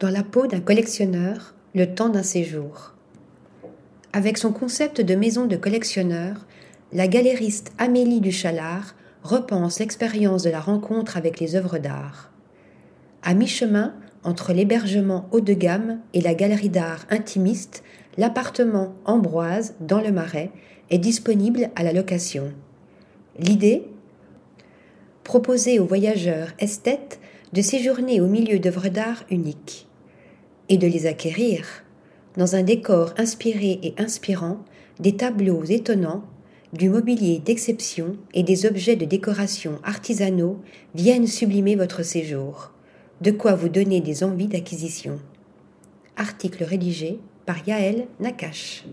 dans la peau d'un collectionneur le temps d'un séjour. Avec son concept de maison de collectionneur, la galériste Amélie Duchalard repense l'expérience de la rencontre avec les œuvres d'art. À mi-chemin entre l'hébergement haut de gamme et la galerie d'art intimiste, l'appartement Ambroise dans le Marais est disponible à la location. L'idée? Proposer aux voyageurs esthètes de séjourner au milieu d'œuvres d'art uniques et de les acquérir dans un décor inspiré et inspirant, des tableaux étonnants, du mobilier d'exception et des objets de décoration artisanaux viennent sublimer votre séjour. De quoi vous donner des envies d'acquisition. Article rédigé par Yaël Nakache.